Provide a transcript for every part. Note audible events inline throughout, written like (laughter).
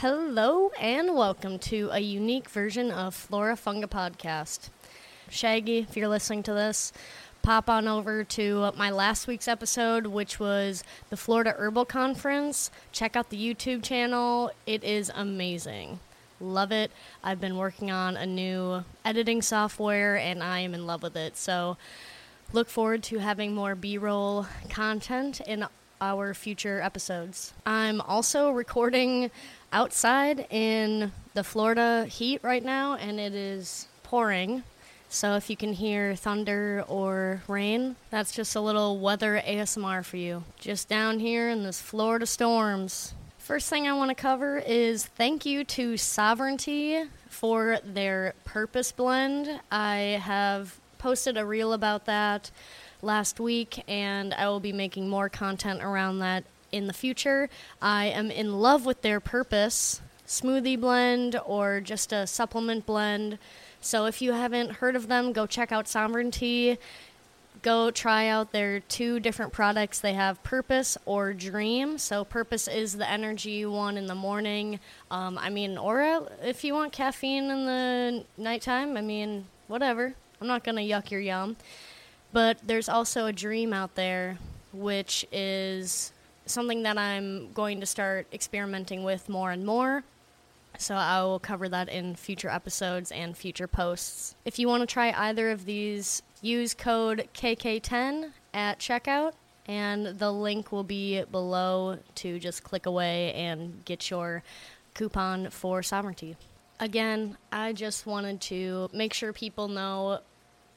Hello and welcome to a unique version of Flora Funga Podcast. Shaggy, if you're listening to this, pop on over to my last week's episode, which was the Florida Herbal Conference. Check out the YouTube channel, it is amazing. Love it. I've been working on a new editing software and I am in love with it. So, look forward to having more B roll content in our future episodes. I'm also recording outside in the Florida heat right now, and it is pouring. So if you can hear thunder or rain, that's just a little weather ASMR for you. Just down here in this Florida storms. First thing I want to cover is thank you to Sovereignty for their purpose blend. I have posted a reel about that last week, and I will be making more content around that in the future. I am in love with their purpose smoothie blend or just a supplement blend. So if you haven't heard of them, go check out Sovereignty. Go try out their two different products. They have Purpose or Dream. So Purpose is the energy one in the morning. Um, I mean, or if you want caffeine in the nighttime, I mean, whatever. I'm not gonna yuck your yum. But there's also a Dream out there, which is something that I'm going to start experimenting with more and more. So I will cover that in future episodes and future posts. If you want to try either of these, use code KK10 at checkout, and the link will be below to just click away and get your coupon for sovereignty. Again, I just wanted to make sure people know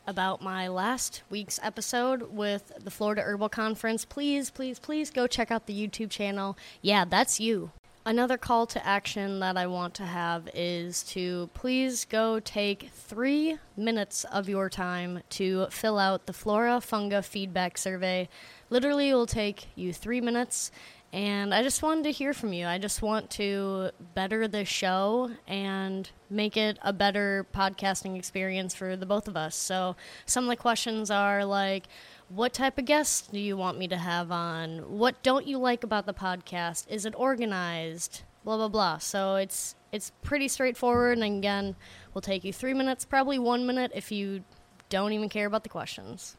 about my last week's episode with the Florida Herbal Conference. Please, please, please go check out the YouTube channel. Yeah, that's you. Another call to action that I want to have is to please go take three minutes of your time to fill out the Flora Funga feedback survey. Literally, it will take you three minutes, and I just wanted to hear from you. I just want to better the show and make it a better podcasting experience for the both of us. So, some of the questions are like, what type of guests do you want me to have on? What don't you like about the podcast? Is it organized? Blah blah blah. So it's it's pretty straightforward and again, will take you 3 minutes, probably 1 minute if you don't even care about the questions.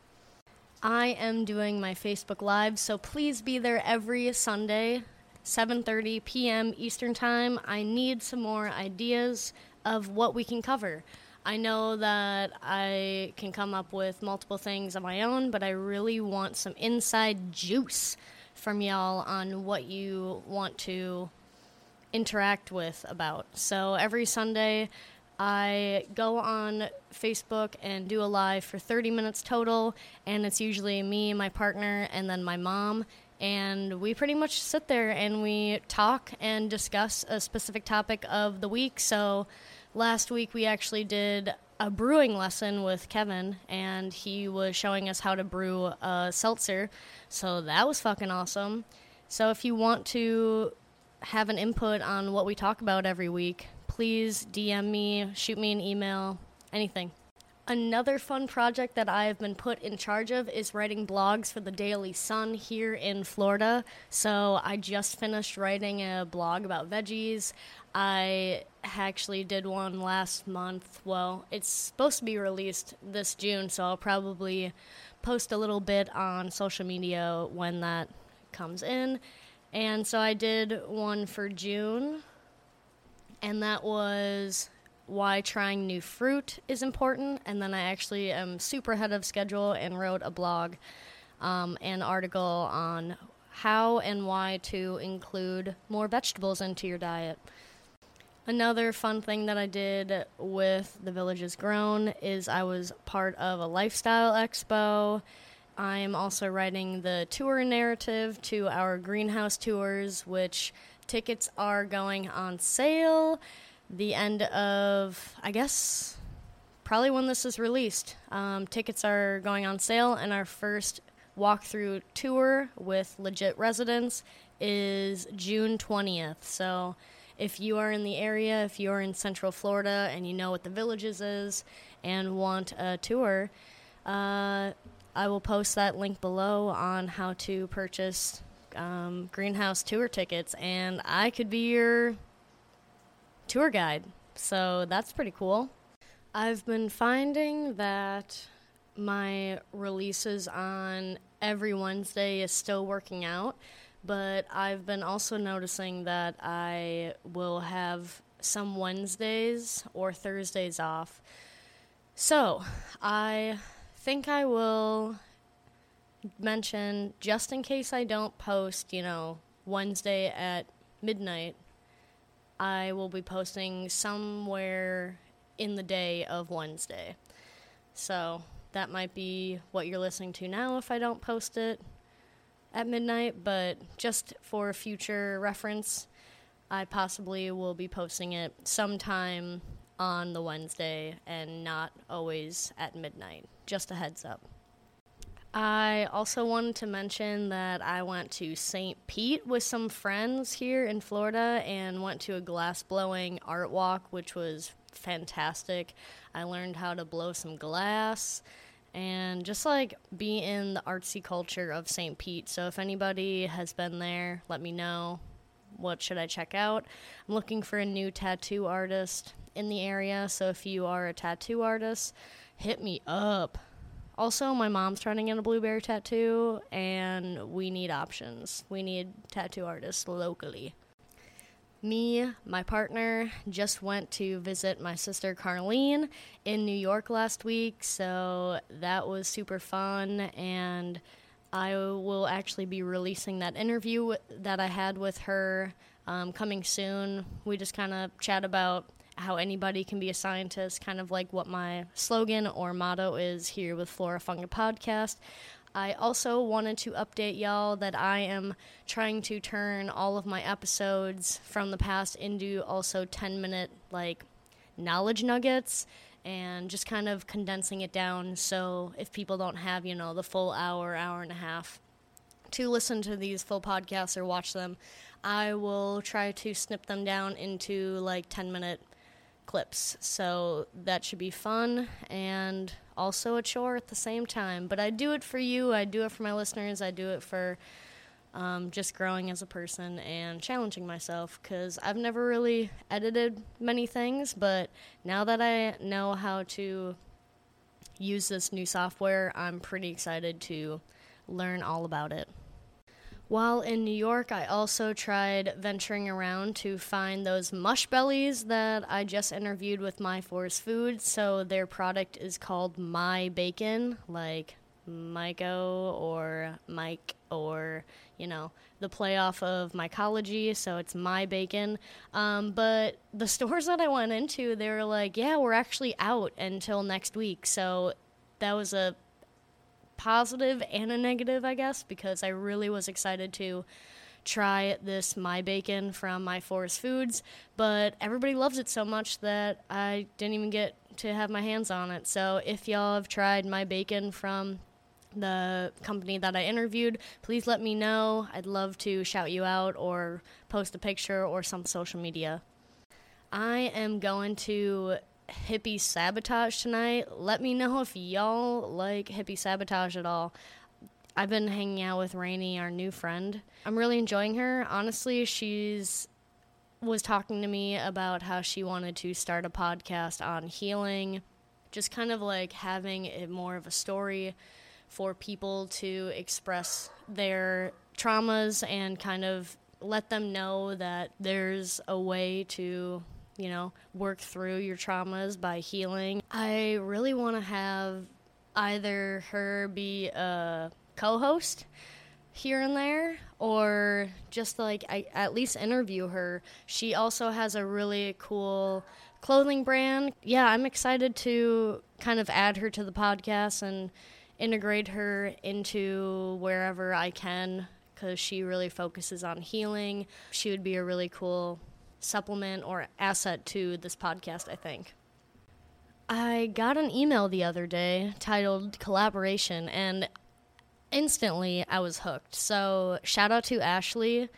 I am doing my Facebook live, so please be there every Sunday, 7:30 p.m. Eastern Time. I need some more ideas of what we can cover. I know that I can come up with multiple things on my own, but I really want some inside juice from y'all on what you want to interact with about. So every Sunday, I go on Facebook and do a live for 30 minutes total, and it's usually me, my partner, and then my mom. And we pretty much sit there and we talk and discuss a specific topic of the week. So last week we actually did a brewing lesson with Kevin, and he was showing us how to brew a seltzer. So that was fucking awesome. So if you want to have an input on what we talk about every week, please DM me, shoot me an email, anything. Another fun project that I have been put in charge of is writing blogs for the Daily Sun here in Florida. So I just finished writing a blog about veggies. I actually did one last month. Well, it's supposed to be released this June, so I'll probably post a little bit on social media when that comes in. And so I did one for June, and that was why trying new fruit is important. And then I actually am super ahead of schedule and wrote a blog, um, an article on how and why to include more vegetables into your diet. Another fun thing that I did with The Villages Grown is I was part of a lifestyle expo. I'm also writing the tour narrative to our greenhouse tours, which tickets are going on sale the end of, I guess, probably when this is released. Um, tickets are going on sale, and our first walkthrough tour with legit residents is June 20th. So if you are in the area, if you're in Central Florida and you know what the villages is and want a tour, uh, I will post that link below on how to purchase um, greenhouse tour tickets, and I could be your tour guide. So that's pretty cool. I've been finding that my releases on every Wednesday is still working out, but I've been also noticing that I will have some Wednesdays or Thursdays off. So, I think I will mention just in case I don't post, you know, Wednesday at midnight, I will be posting somewhere in the day of Wednesday. So that might be what you're listening to now if I don't post it at midnight, but just for future reference, I possibly will be posting it sometime on the Wednesday and not always at midnight. Just a heads up. I also wanted to mention that I went to St. Pete with some friends here in Florida and went to a glass blowing art walk, which was fantastic. I learned how to blow some glass and just like be in the artsy culture of St. Pete. So if anybody has been there, let me know. What should I check out? I'm looking for a new tattoo artist in the area, so if you are a tattoo artist, hit me up. Also, my mom's trying to get a blueberry tattoo, and we need options. We need tattoo artists locally. Me, my partner, just went to visit my sister Carlene in New York last week, so that was super fun. And I will actually be releasing that interview that I had with her um, coming soon. We just kind of chat about how anybody can be a scientist, kind of like what my slogan or motto is here with Flora Funga Podcast. I also wanted to update y'all that I am trying to turn all of my episodes from the past into also 10 minute like knowledge nuggets and just kind of condensing it down so if people don't have, you know, the full hour, hour and a half to listen to these full podcasts or watch them, I will try to snip them down into like 10 minute clips. So that should be fun and also a chore at the same time. But I do it for you, I do it for my listeners, I do it for um, just growing as a person and challenging myself because I've never really edited many things. But now that I know how to use this new software, I'm pretty excited to learn all about it. While in New York, I also tried venturing around to find those mush bellies that I just interviewed with My Forest Foods. So their product is called My Bacon, like Myco or Mike or, you know, the playoff of mycology. So it's My Bacon. Um, but the (laughs) stores that I went into, they were like, yeah, we're actually out until next week. So that was a positive and a negative, I guess, because I really was excited to try this My Bacon from My Forest Foods, but everybody loves it so much that I didn't even get to have my hands on it. So if y'all have tried My Bacon from the company that I interviewed, please let me know. I'd love to shout you out or post a picture or some social media. I am going to hippie sabotage tonight. Let me know if y'all like hippie sabotage at all. I've been hanging out with Rainy, our new friend. I'm really enjoying her. Honestly, she's was talking to me about how she wanted to start a podcast on healing, just kind of like having it more of a story for people to express their traumas and kind of let them know that there's a way to you know, work through your traumas by healing. I really want to have either her be a co host here and there or just like I, at least interview her. She also has a really cool clothing brand. Yeah, I'm excited to kind of add her to the podcast and integrate her into wherever I can because she really focuses on healing. She would be a really cool supplement or asset to this podcast, I think. I got an email the other day titled Collaboration, and instantly I was hooked. So, shout out to Ashley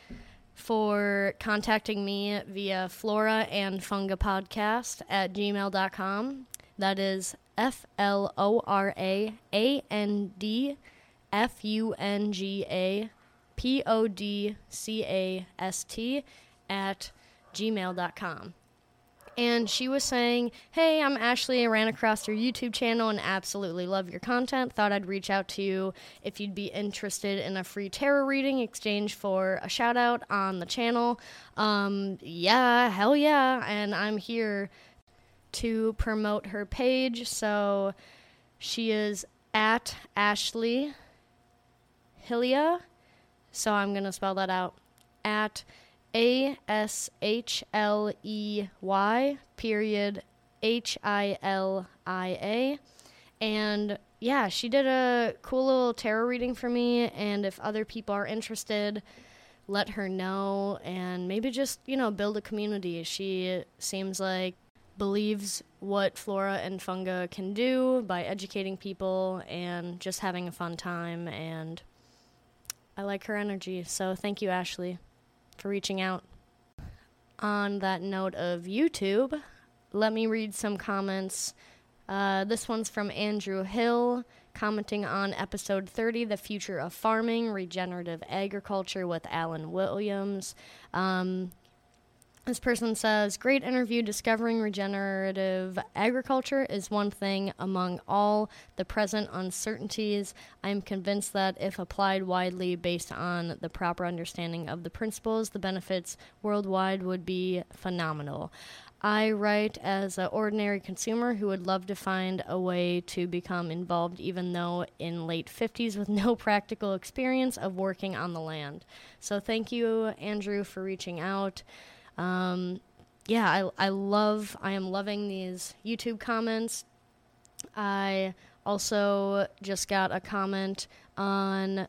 for contacting me via flora and funga podcast at gmail.com. That is F L O R A A N D F U N G A P O D C A S T at gmail.com. and she was saying, Hey, I'm Ashley. I ran across your YouTube channel and absolutely love your content. Thought I'd reach out to you if you'd be interested in a free tarot reading exchange for a shout out on the channel. Um, yeah, hell yeah. And I'm here to promote her page. So she is at Ashley Hilia. So I'm going to spell that out at a S H L E Y period H I L I A. And yeah, she did a cool little tarot reading for me. And if other people are interested, let her know and maybe just, you know, build a community. She seems like believes what flora and funga can do by educating people and just having a fun time. And I like her energy. So thank you, Ashley for reaching out. On that note of YouTube, let me read some comments. Uh, this one's from Andrew Hill, commenting on episode 30, The Future of Farming, Regenerative Agriculture with Alan Williams. Um, this person says, Great interview. Discovering regenerative agriculture is one thing among all the present uncertainties. I am convinced that if applied widely based on the proper understanding of the principles, the benefits worldwide would be phenomenal. I write as an ordinary consumer who would love to find a way to become involved, even though in late 50s with no (laughs) practical experience of working on the land. So, thank you, Andrew, for reaching out. Um, yeah, I, I love, I am loving these YouTube comments. I also just got a comment on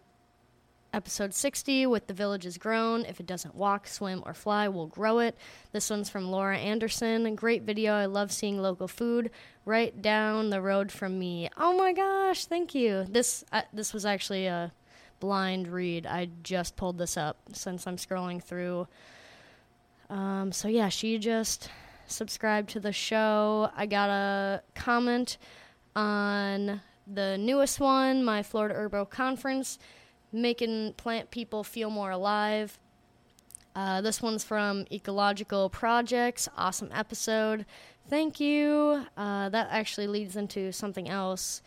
episode 60 with The Villages Grown. If it doesn't walk, swim, or fly, we'll grow it. This one's from Laura Anderson. Great video. I love seeing local food right down the road from me. Oh my gosh, thank you. This uh, this was actually a blind read. I just pulled this up since I'm scrolling through um, so yeah, she just subscribed to the show. I got a comment on the newest one, my Florida Herbal Conference, making plant people feel more alive. Uh, this one's from Ecological Projects. Awesome episode. Thank you. Uh, that actually leads into something else.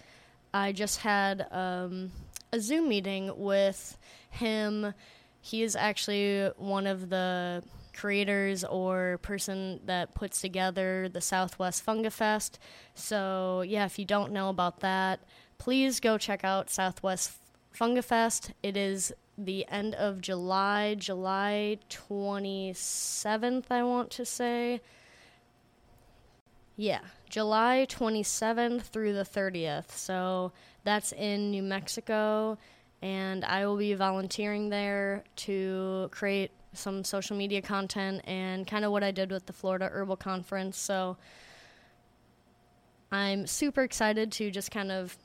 I just had um, a Zoom meeting with him. He is actually one of the creators or person that puts together the Southwest Fungafest. So, yeah, if you don't know about that, please go check out Southwest Fungafest. It is the end of July, July 27th, I want to say. Yeah, July 27th through the 30th. So that's in New Mexico, and I will be volunteering there to create some social media content and kind of what I did with the Florida Herbal Conference. So I'm super excited to just kind of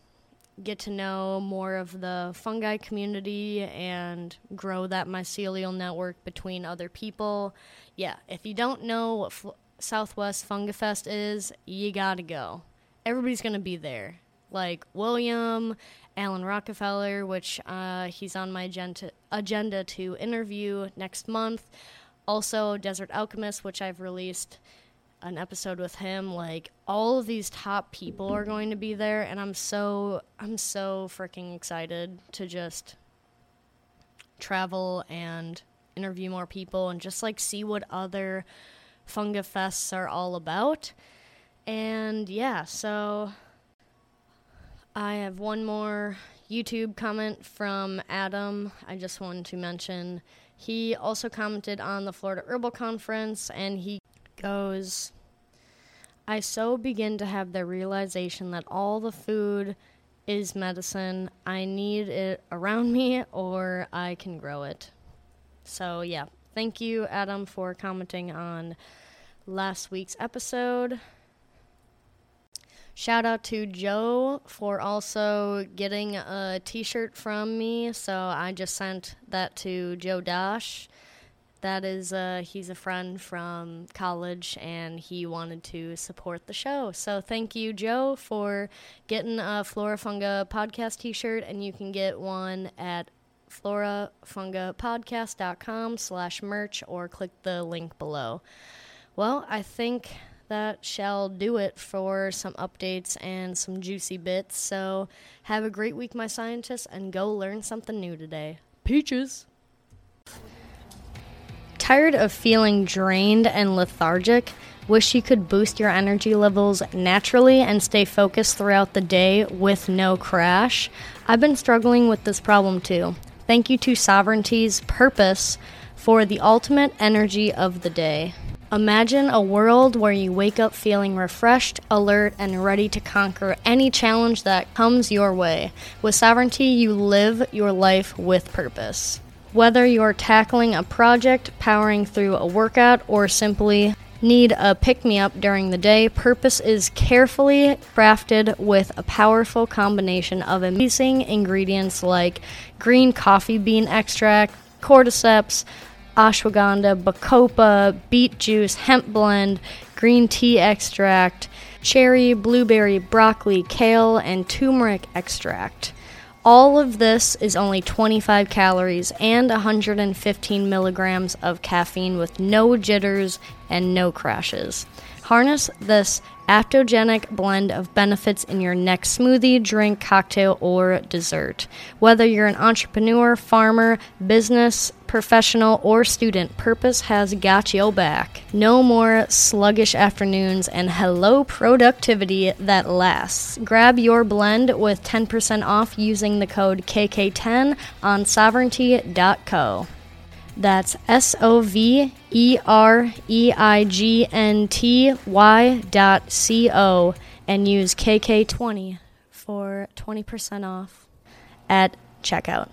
get to know more of the fungi community and grow that mycelial network between other people. Yeah, if you don't know what Fl- Southwest Fungafest is, you gotta go. Everybody's gonna be there. Like William Alan Rockefeller, which uh, he's on my agenda, agenda to interview next month. Also, Desert Alchemist, which I've released an episode with him. Like all of these top people are going to be there, and I'm so I'm so freaking excited to just travel and interview more people and just like see what other funga fests are all about. And yeah, so I have one more YouTube comment from Adam. I just wanted to mention. He also commented on the Florida Herbal Conference and he goes, I so begin to have the realization that all the food is medicine. I need it around me or I can grow it. So, yeah. Thank you, Adam, for commenting on last week's episode. Shout out to Joe for also getting a t shirt from me. So I just sent that to Joe Dash. That is, uh, he's a friend from college and he wanted to support the show. So thank you, Joe, for getting a Flora Funga podcast t shirt. And you can get one at florafungapodcast.com slash merch or click the link below. Well, I think that shall do it for some updates and some juicy bits. So, have a great week, my scientists, and go learn something new today. Peaches! Tired of feeling drained and lethargic? Wish you could boost your energy levels naturally and stay focused throughout the day with no crash? I've been struggling with this problem too. Thank you to Sovereignty's Purpose for the ultimate energy of the day. Imagine a world where you wake up feeling refreshed, alert, and ready to conquer any challenge that comes your way. With Sovereignty, you live your life with purpose. Whether you're tackling a project, powering through a workout, or simply need a pick me up during the day, Purpose is carefully crafted with a powerful combination of amazing ingredients like green coffee bean extract, cordyceps, ashwagandha, bacopa, beet juice, hemp blend, green tea extract, cherry, blueberry, broccoli, kale, and turmeric extract. All of this is only 25 calories and 115 milligrams of caffeine with no jitters and no crashes. Harness this adaptogenic blend of benefits in your next smoothie, drink, cocktail, or dessert. Whether you're an entrepreneur, farmer, business, professional, or student, Purpose has got your back. No more sluggish afternoons and hello productivity that lasts. Grab your blend with 10% off using the code KK10 on sovereignty.co. That's S O V E R E I G N T Y dot C O and use KK20 for 20% off at checkout.